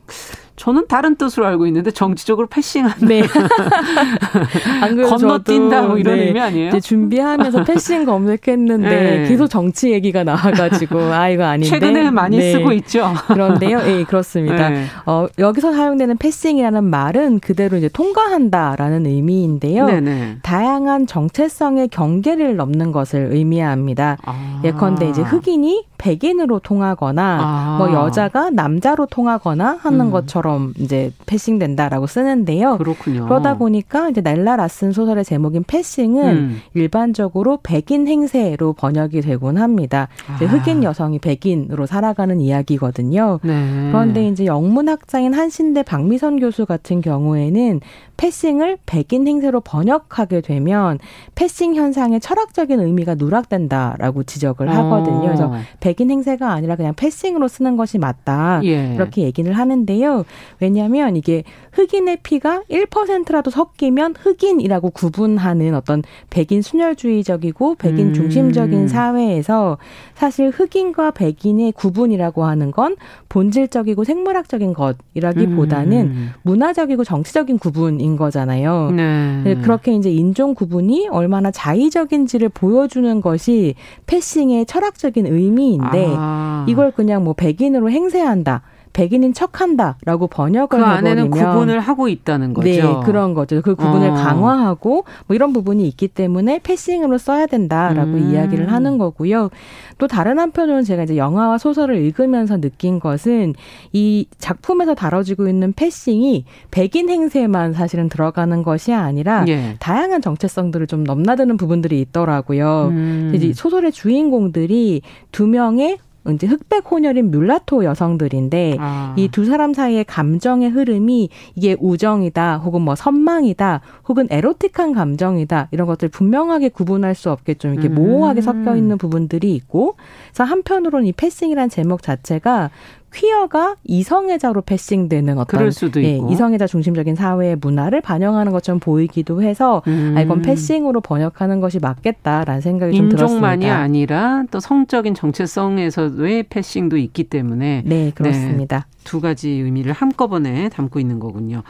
저는 다른 뜻으로 알고 있는데 정치적으로 패싱한다. 네. 건너뛴다 뭐 이런 네. 의미 아니에요? 이제 준비하면서 패싱 검색했는데 네. 계속 정치 얘기가 나와가지고 아 이거 아닌데. 최근에 많이 네. 쓰고 있죠. 그런데요, 예, 그렇습니다. 네. 어, 여기서 사용되는 패싱이라는 말은 그대로 이제 통과한다라는 의미인데요. 네네. 다양한 정체성의 경계를 넘는 것을 의미합니다. 아. 예컨대 이제 흑인이 백인으로 통하거나 아. 뭐 여자가 남자로 통하거나 하는 음. 것처럼 이제 패싱된다라고 쓰는데요. 그렇군요. 그러다 보니까 이제 날라 라슨 소설의 제목인 패싱은 음. 일반적으로 백인 행세로 번역이 되곤 합니다. 아. 흑인 여성이 백인으로 살아가는 이야기거든요. 네. 그런데 이제 영문학자인 한신대 박미선 교수 같은 경우에는 패싱을 백인 행세로 번역하게 되면 패싱 현상의 철학적인 의미가 누락된다라고 지적을 하거든요. 그래서 어. 백인 행세가 아니라 그냥 패싱으로 쓰는 것이 맞다. 예. 이렇게 얘기를 하는데요. 왜냐하면 이게 흑인의 피가 1%라도 섞이면 흑인이라고 구분하는 어떤 백인 순혈주의적이고 백인 음. 중심적인 사회에서 사실 흑인과 백인의 구분이라고 하는 건 본질적이고 생물학적인 것이라기보다는 음. 문화적이고 정치적인 구분 인 거잖아요. 네. 그렇게 이제 인종 구분이 얼마나 자의적인지를 보여주는 것이 패싱의 철학적인 의미인데 아. 이걸 그냥 뭐 백인으로 행세한다. 백인인 척한다라고 번역을 그 안에는 구분을 하고 있다는 거죠. 네, 그런 거죠. 그 구분을 어. 강화하고 뭐 이런 부분이 있기 때문에 패싱으로 써야 된다라고 음. 이야기를 하는 거고요. 또 다른 한편으로는 제가 이제 영화와 소설을 읽으면서 느낀 것은 이 작품에서 다뤄지고 있는 패싱이 백인 행세만 사실은 들어가는 것이 아니라 예. 다양한 정체성들을 좀 넘나드는 부분들이 있더라고요. 음. 이제 소설의 주인공들이 두 명의 이제 흑백 혼혈인 뮬라토 여성들인데 아. 이두 사람 사이의 감정의 흐름이 이게 우정이다 혹은 뭐 선망이다 혹은 에로틱한 감정이다 이런 것들 분명하게 구분할 수 없게 좀 이렇게 음. 모호하게 섞여 있는 부분들이 있고 그래서 한편으로는 이 패싱이란 제목 자체가 퀴어가 이성애자로 패싱되는 어떤 예, 이성애자 중심적인 사회의 문화를 반영하는 것처럼 보이기도 해서 음. 아, 이건 패싱으로 번역하는 것이 맞겠다라는 생각이 좀 들었습니다. 인종만이 아니라 또 성적인 정체성에서의 패싱도 있기 때문에 네 그렇습니다. 네, 두 가지 의미를 한꺼번에 담고 있는 거군요.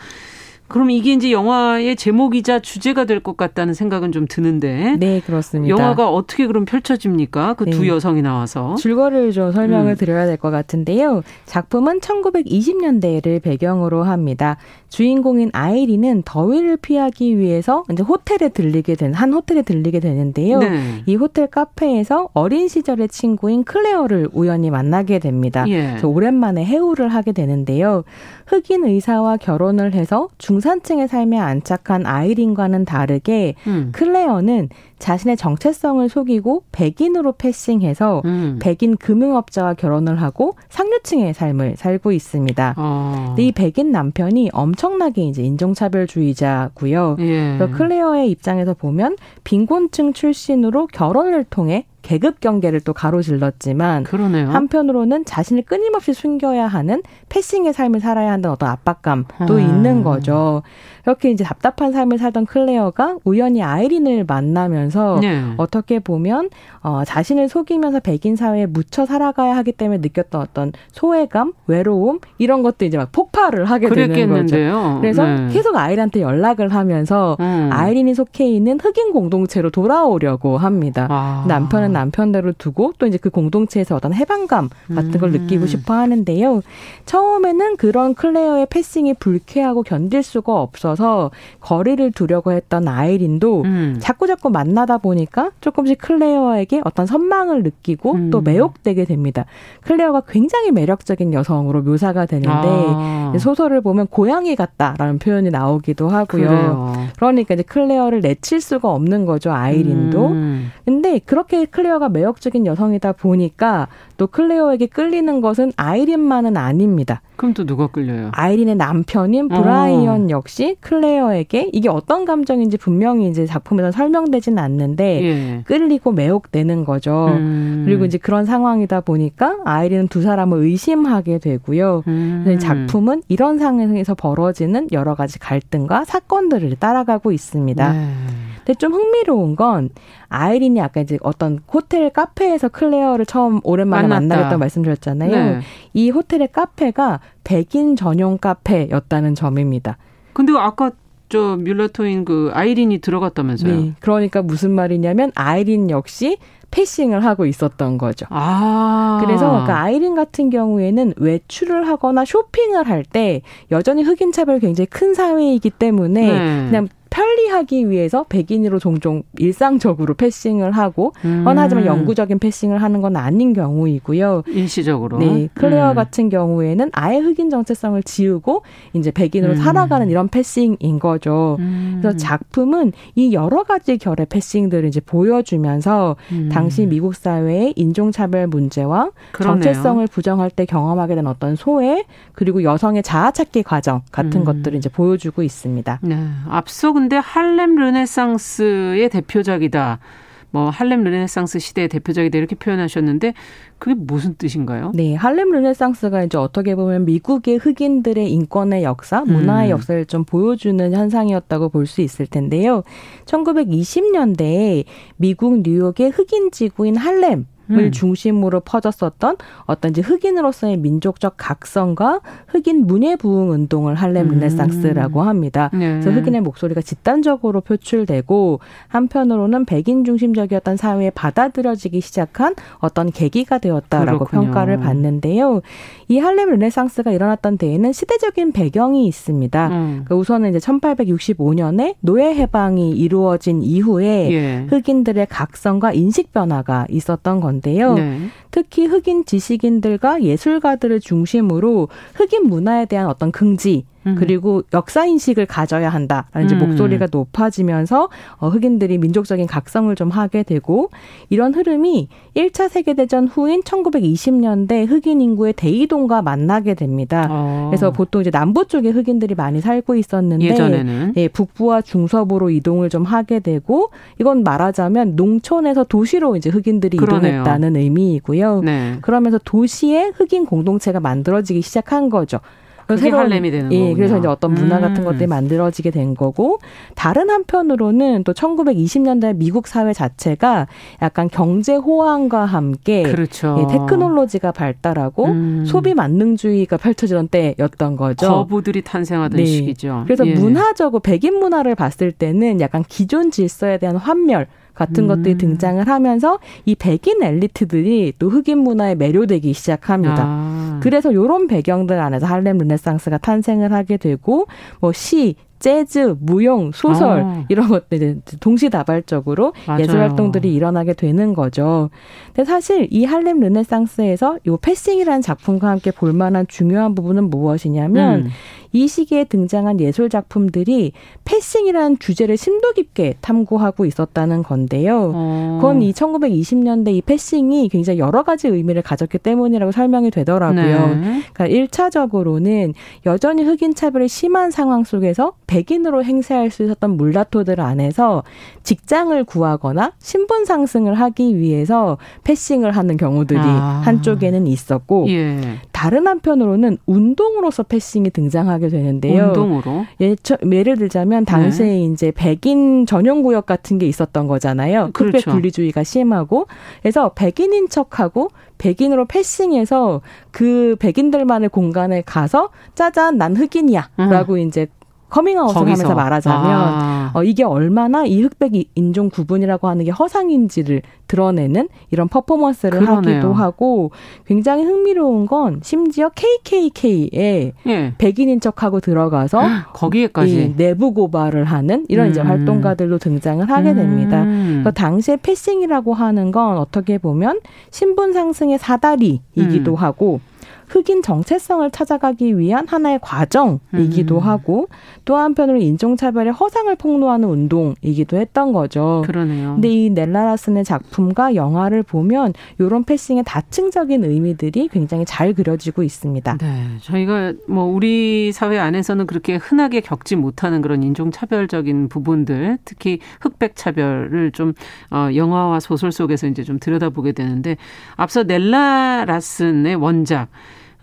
그럼 이게 이제 영화의 제목이자 주제가 될 것 같다는 생각은 좀 드는데. 네, 그렇습니다. 영화가 어떻게 그럼 펼쳐집니까? 그 두 네. 여성이 나와서. 줄거리를 좀 설명을 음. 드려야 될 것 같은데요. 작품은 1920년대를 배경으로 합니다. 주인공인 아이린은 더위를 피하기 위해서 이제 호텔에 들리게 된, 한 호텔에 들리게 되는데요. 네. 이 호텔 카페에서 어린 시절의 친구인 클레어를 우연히 만나게 됩니다. 예. 그래서 오랜만에 해후를 하게 되는데요. 흑인 의사와 결혼을 해서 중산층의 삶에 안착한 아이린과는 다르게 음. 클레어는 자신의 정체성을 속이고 백인으로 패싱해서 음. 백인 금융업자와 결혼을 하고 상류층의 삶을 살고 있습니다. 어. 이 백인 남편이 엄청나게 이제 인종차별주의자고요. 예. 그래서 클레어의 입장에서 보면 빈곤층 출신으로 결혼을 통해 계급 경계를 또 가로질렀지만 그러네요. 한편으로는 자신을 끊임없이 숨겨야 하는 패싱의 삶을 살아야 한다는 어떤 압박감도 음. 있는 거죠. 이렇게 이제 답답한 삶을 살던 클레어가 우연히 아이린을 만나면서 네. 어떻게 보면 어, 자신을 속이면서 백인 사회에 묻혀 살아가야 하기 때문에 느꼈던 어떤 소외감, 외로움 이런 것도 이제 막 폭발을 하게 그랬겠는데요. 되는 거죠. 그래서 네. 계속 아이린한테 연락을 하면서 음. 아이린이 속해 있는 흑인 공동체로 돌아오려고 합니다. 아. 남편은 남편대로 두고 또 이제 그 공동체에서 어떤 해방감 같은 걸 음. 느끼고 싶어 하는데요. 처음에는 그런 클레어의 패싱이 불쾌하고 견딜 수가 없어서 거리를 두려고 했던 아이린도 음. 자꾸 자꾸 만나다 보니까 조금씩 클레어에게 어떤 선망을 느끼고 음. 또 매혹되게 됩니다. 클레어가 굉장히 매력적인 여성으로 묘사가 되는데 아. 소설을 보면 고양이 같다라는 표현이 나오기도 하고요. 그래요. 그러니까 이제 클레어를 내칠 수가 없는 거죠 아이린도. 음. 근데 그렇게 클 클레어가 매력적인 여성이다 보니까 또 클레어에게 끌리는 것은 아이린만은 아닙니다. 그럼 또 누가 끌려요? 아이린의 남편인 브라이언 어. 역시 클레어에게 이게 어떤 감정인지 분명히 이제 작품에서 설명되지는 않는데 예. 끌리고 매혹되는 거죠. 음. 그리고 이제 그런 상황이다 보니까 아이린은 두 사람을 의심하게 되고요. 음. 작품은 이런 상황에서 벌어지는 여러 가지 갈등과 사건들을 따라가고 있습니다. 네. 근데 좀 흥미로운 건 아이린이 아까 이제 어떤 호텔 카페에서 클레어를 처음 오랜만에 만났다. 만나겠다고 말씀드렸잖아요. 네. 이 호텔의 카페가 백인 전용 카페였다는 점입니다. 근데 아까 저 물라토인 그 아이린이 들어갔다면서요? 네. 그러니까 무슨 말이냐면 아이린 역시 패싱을 하고 있었던 거죠. 아. 그래서 그 아이린 같은 경우에는 외출을 하거나 쇼핑을 할 때 여전히 흑인 차별 굉장히 큰 사회이기 때문에 네. 그냥 편리하기 위해서 백인으로 종종 일상적으로 패싱을 하고 음. 하지만 영구적인 패싱을 하는 건 아닌 경우이고요. 일시적으로. 네. 클레어 음. 같은 경우에는 아예 흑인 정체성을 지우고 이제 백인으로 음. 살아가는 이런 패싱인 거죠. 음. 그래서 작품은 이 여러 가지 결의 패싱들을 이제 보여주면서 음. 당시 미국 사회의 인종차별 문제와 그러네요. 정체성을 부정할 때 경험하게 된 어떤 소외 그리고 여성의 자아찾기 과정 같은 음. 것들을 이제 보여주고 있습니다. 네. 앞서 근데 할렘 르네상스의 대표작이다. 뭐 할렘 르네상스 시대의 대표작이다 이렇게 표현하셨는데 그게 무슨 뜻인가요? 네, 할렘 르네상스가 이제 어떻게 보면 미국의 흑인들의 인권의 역사, 문화의 음. 역사를 좀 보여주는 현상이었다고 볼 수 있을 텐데요. 1920년대에 미국 뉴욕의 흑인 지구인 할렘 을 음. 중심으로 퍼졌었던 어떤 이제 흑인으로서의 민족적 각성과 흑인 문예 부흥 운동을 할렘 음. 르네상스라고 합니다. 네. 그래서 흑인의 목소리가 집단적으로 표출되고 한편으로는 백인 중심적이었던 사회에 받아들여지기 시작한 어떤 계기가 되었다라고 그렇군요. 평가를 받는데요. 이 할렘 르네상스가 일어났던 데에는 시대적인 배경이 있습니다. 음. 그러니까 우선은 이제 1865년에 노예 해방이 이루어진 이후에 예. 흑인들의 각성과 인식 변화가 있었던 건. 건데요. 네. 특히 흑인 지식인들과 예술가들을 중심으로 흑인 문화에 대한 어떤 긍지 음. 그리고 역사 인식을 가져야 한다라는 음. 목소리가 높아지면서 어, 흑인들이 민족적인 각성을 좀 하게 되고 이런 흐름이 1차 세계 대전 후인 1920년대 흑인 인구의 대이동과 만나게 됩니다. 어. 그래서 보통 이제 남부 쪽에 흑인들이 많이 살고 있었는데 예전에는 예, 북부와 중서부로 이동을 좀 하게 되고 이건 말하자면 농촌에서 도시로 이제 흑인들이 그러네요. 이동했다는 의미이고요. 네. 그러면서 도시에 흑인 공동체가 만들어지기 시작한 거죠. 그게 할렘이 되는 예, 거군요. 그래서 이제 어떤 문화 같은 음. 것들이 만들어지게 된 거고 다른 한편으로는 또 1920년대 미국 사회 자체가 약간 경제 호황과 함께 그렇죠. 예, 테크놀로지가 발달하고 음. 소비 만능주의가 펼쳐지던 때였던 거죠. 거부들이 탄생하던 네. 시기죠. 그래서 예. 문화적으로 백인 문화를 봤을 때는 약간 기존 질서에 대한 환멸 같은 음. 것들이 등장을 하면서 이 백인 엘리트들이 또 흑인 문화에 매료되기 시작합니다. 아. 그래서 이런 배경들 안에서 할렘 르네상스가 탄생을 하게 되고 뭐 시, 재즈, 무용, 소설 아. 이런 것들이 동시다발적으로 맞아요. 예술 활동들이 일어나게 되는 거죠. 근데 사실 이 할렘 르네상스에서 요 패싱이라는 작품과 함께 볼 만한 중요한 부분은 무엇이냐면 음. 이 시기에 등장한 예술 작품들이 패싱이라는 주제를 심도 깊게 탐구하고 있었다는 건데요. 어. 그건 이 1920년대 이 패싱이 굉장히 여러 가지 의미를 가졌기 때문이라고 설명이 되더라고요. 네. 그러니까 1차적으로는 여전히 흑인 차별이 심한 상황 속에서 백인으로 행세할 수 있었던 물라토들 안에서 직장을 구하거나 신분 상승을 하기 위해서 패싱을 하는 경우들이 아. 한쪽에는 있었고 예. 다른 한편으로는 운동으로서 패싱이 등장하게 되는데요. 운동으로? 예, 예를 들자면 당시에 네. 이제 백인 전용 구역 같은 게 있었던 거잖아요. 그렇죠. 흑백 분리주의가 심하고 그래서 백인인 척하고 백인으로 패싱해서 그 백인들만의 공간에 가서 짜잔 난 흑인이야라고 음. 이제 커밍아웃을 하면서 말하자면 아. 어, 이게 얼마나 이 흑백 인종 구분이라고 하는 게 허상인지를 드러내는 이런 퍼포먼스를 그러네요. 하기도 하고 굉장히 흥미로운 건 심지어 KKK에 예. 백인인 척하고 들어가서 거기에까지 내부 고발을 하는 이런 음. 이제 활동가들도 등장을 하게 됩니다. 음. 그래서 당시에 패싱이라고 하는 건 어떻게 보면 신분 상승의 사다리이기도 음. 하고 흑인 정체성을 찾아가기 위한 하나의 과정이기도 음. 하고 또 한편으로 인종차별의 허상을 폭로하는 운동이기도 했던 거죠. 그러네요. 근데 이 넬라라슨의 작품과 영화를 보면 이런 패싱의 다층적인 의미들이 굉장히 잘 그려지고 있습니다. 네. 저희가 뭐 우리 사회 안에서는 그렇게 흔하게 겪지 못하는 그런 인종차별적인 부분들, 특히 흑백 차별을 좀 어, 영화와 소설 속에서 이제 좀 들여다보게 되는데 앞서 넬라 라슨의 원작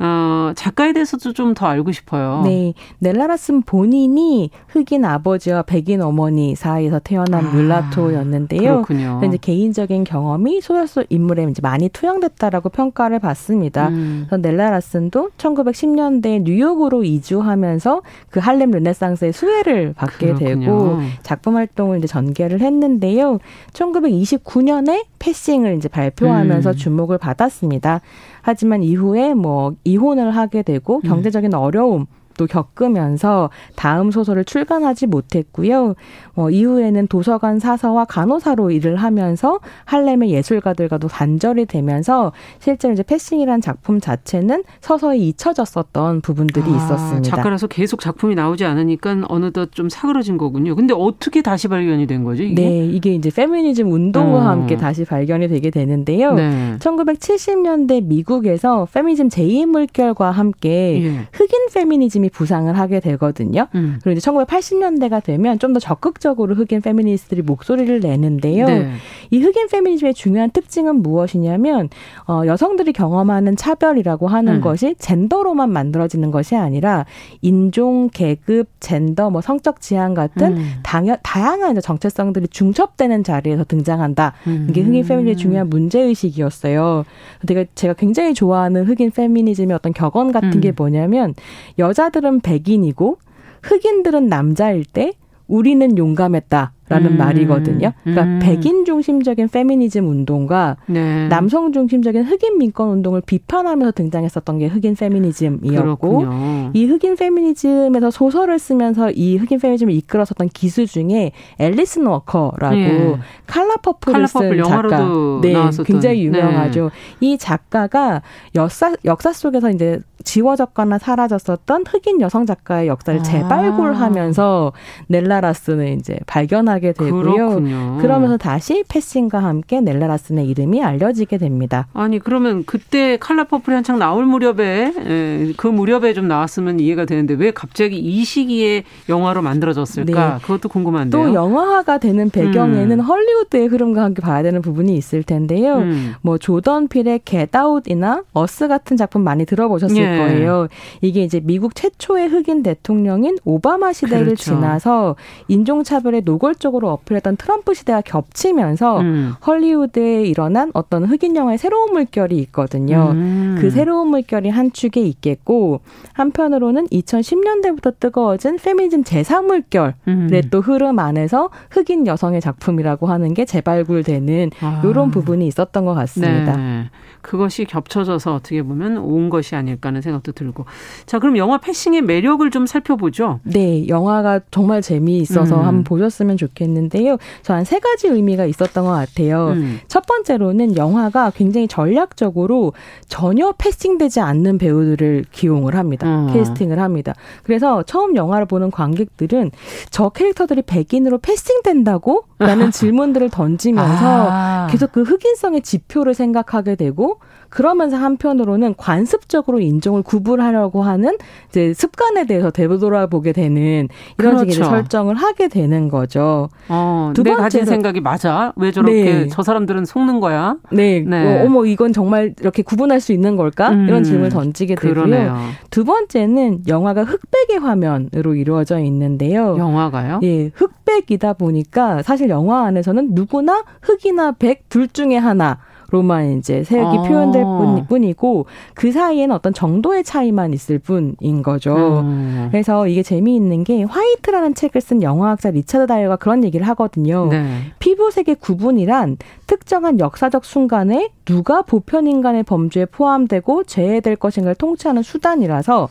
어, 작가에 대해서도 좀 더 알고 싶어요. 네. 넬라라슨 본인이 흑인 아버지와 백인 어머니 사이에서 태어난 아, 뮬라토였는데요. 그렇군요. 이제 개인적인 경험이 소설 속 인물에 이제 많이 투영됐다라고 평가를 받습니다. 음. 그래서 넬라라슨도 1910년대 뉴욕으로 이주하면서 그 할렘 르네상스의 수혜를 받게 그렇군요. 되고 작품 활동을 이제 전개를 했는데요. 1929년에 패싱을 이제 발표하면서 음. 주목을 받았습니다. 하지만 이후에 뭐 이혼을 하게 되고 음. 경제적인 어려움 또 겪으면서 다음 소설을 출간하지 못했고요. 어, 이후에는 도서관 사서와 간호사로 일을 하면서 할렘의 예술가들과도 단절이 되면서 실제로 이제 패싱이란 작품 자체는 서서히 잊혀졌었던 부분들이 아, 있었습니다. 작가라서 계속 작품이 나오지 않으니까 어느덧 좀 사그러진 거군요. 근데 어떻게 다시 발견이 된 거죠? 이게? 네, 이게 이제 페미니즘 운동과 어. 함께 다시 발견이 되게 되는데요. 네. 1970년대 미국에서 페미니즘 제2 물결과 함께 예. 페미니즘이 부상을 하게 되거든요. 음. 그리고 이제 1980년대가 되면 좀 더 적극적으로 흑인 페미니스트들이 목소리를 내는데요. 네. 이 흑인 페미니즘의 중요한 특징은 무엇이냐면 어, 여성들이 경험하는 차별이라고 하는 음. 것이 젠더로만 만들어지는 것이 아니라 인종, 계급, 젠더, 뭐 성적 지향 같은 음. 당연, 다양한 정체성들이 중첩되는 자리에서 등장한다. 음. 이게 흑인 페미니즘의 중요한 문제 의식이었어요. 제가 제가 굉장히 좋아하는 흑인 페미니즘의 어떤 격언 같은 게 음. 뭐냐면 여자들은 백인이고 흑인들은 남자일 때 우리는 용감했다. 라는 음. 말이거든요. 그러니까 음. 백인 중심적인 페미니즘 운동과 네. 남성 중심적인 흑인 민권 운동을 비판하면서 등장했었던 게 흑인 페미니즘이었고 그렇군요. 이 흑인 페미니즘에서 소설을 쓰면서 이 흑인 페미니즘을 이끌었었던 기수 중에 앨리스 워커라고 예. 칼라 퍼플을 쓴 작가, 네, 나왔었던. 굉장히 유명하죠. 네. 이 작가가 역사 역사 속에서 이제 지워졌거나 사라졌었던 흑인 여성 작가의 역사를 아. 재발굴하면서 넬라 라슨을 이제 발견하게 되고요. 그렇군요. 그러면서 다시 Passing과 함께 넬라 라슨의 이름이 알려지게 됩니다. 아니 그러면 그때 칼라 퍼플이 한창 나올 무렵에 예, 그 무렵에 좀 나왔으면 이해가 되는데 왜 갑자기 이 시기에 영화로 만들어졌을까? 네. 그것도 궁금한데요. 또 영화화가 되는 배경에는 음. 헐리우드의 흐름과 함께 봐야 되는 부분이 있을 텐데요. 음. 뭐 조던 필의 Get Out이나 Us 같은 작품 많이 들어보셨을 예. 거예요. 이게 이제 미국 최초의 흑인 대통령인 오바마 시대를 그렇죠. 지나서 인종차별에 노골적으로 어필했던 트럼프 시대가 겹치면서 음. 헐리우드에 일어난 어떤 흑인 영화의 새로운 물결이 있거든요. 음. 그 새로운 물결이 한 축에 있겠고 한편으로는 2010년대부터 뜨거워진 페미니즘 재사물결의 음. 또 흐름 안에서 흑인 여성의 작품이라고 하는 게 재발굴되는 아. 이런 부분이 있었던 것 같습니다. 네. 그것이 겹쳐져서 어떻게 보면 온 것이 아닐까 하는 생각도 들고. 자, 그럼 영화 패싱의 매력을 좀 살펴보죠. 네, 영화가 정말 재미있어서 음. 한번 보셨으면 좋겠는데요. 저 한 세 가지 의미가 있었던 것 같아요. 음. 첫 번째로는 영화가 굉장히 전략적으로 전혀 패싱되지 않는 배우들을 기용을 합니다. 어. 캐스팅을 합니다. 그래서 처음 영화를 보는 관객들은 저 캐릭터들이 백인으로 패싱된다고? 라는 질문들을 던지면서 아. 계속 그 흑인성의 지표를 생각하게 되고 그러면서 한편으로는 관습적으로 인종을 구분하려고 하는 이제 습관에 대해서 되돌아보게 되는 이런 그렇죠. 식의 설정을 하게 되는 거죠. 어, 두 번째 가진 생각이 맞아. 왜 저렇게 네. 저 사람들은 속는 거야? 네. 네. 어, 머 이건 정말 이렇게 구분할 수 있는 걸까? 음, 이런 질문을 던지게 되고요. 그러네요. 두 번째는 영화가 흑백의 화면으로 이루어져 있는데요. 영화가요? 예, 흑백이다 보니까 사실 영화 안에서는 누구나 흑이나 백 둘 중에 하나 로만 이제 색역이 아. 표현될 뿐이고 그 사이에는 어떤 정도의 차이만 있을 뿐인 거죠. 음. 그래서 이게 재미있는 게 White라는 책을 쓴 영화학자 리차드 다이어가 그런 얘기를 하거든요. 네. 피부색의 구분이란 특정한 역사적 순간에 누가 보편 인간의 범죄에 포함되고 제외될 것인가를 통치하는 수단이라서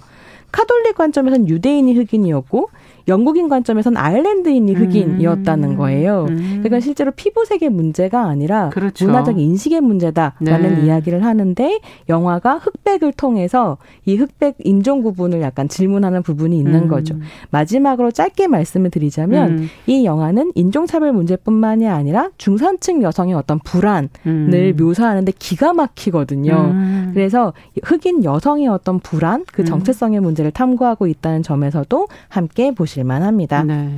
카톨릭 관점에서는 유대인이 흑인이었고 영국인 관점에선 아일랜드인이 흑인이었다는 음. 거예요. 음. 그러니까 실제로 피부색의 문제가 아니라 그렇죠. 문화적 인식의 문제다라는 네. 이야기를 하는데 영화가 흑백을 통해서 이 흑백 인종 구분을 약간 질문하는 부분이 있는 음. 거죠. 마지막으로 짧게 말씀을 드리자면 음. 이 영화는 인종차별 문제뿐만이 아니라 중산층 여성의 어떤 불안을 음. 묘사하는데 기가 막히거든요. 음. 그래서 흑인 여성의 어떤 불안, 그 정체성의 문제를 탐구하고 있다는 점에서도 함께 보시 보실만 합니다. 네.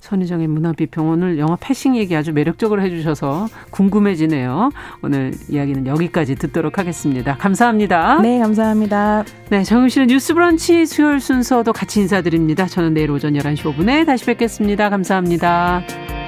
선희정의 문화비평 오늘 영화 패싱 얘기 아주 매력적으로 해주셔서 궁금해지네요. 오늘 이야기는 여기까지 듣도록 하겠습니다. 감사합니다. 네, 감사합니다. 네, 정윤실의 뉴스 브런치 수요일 순서도 같이 인사드립니다. 저는 내일 오전 11시 5분에 다시 뵙겠습니다. 감사합니다.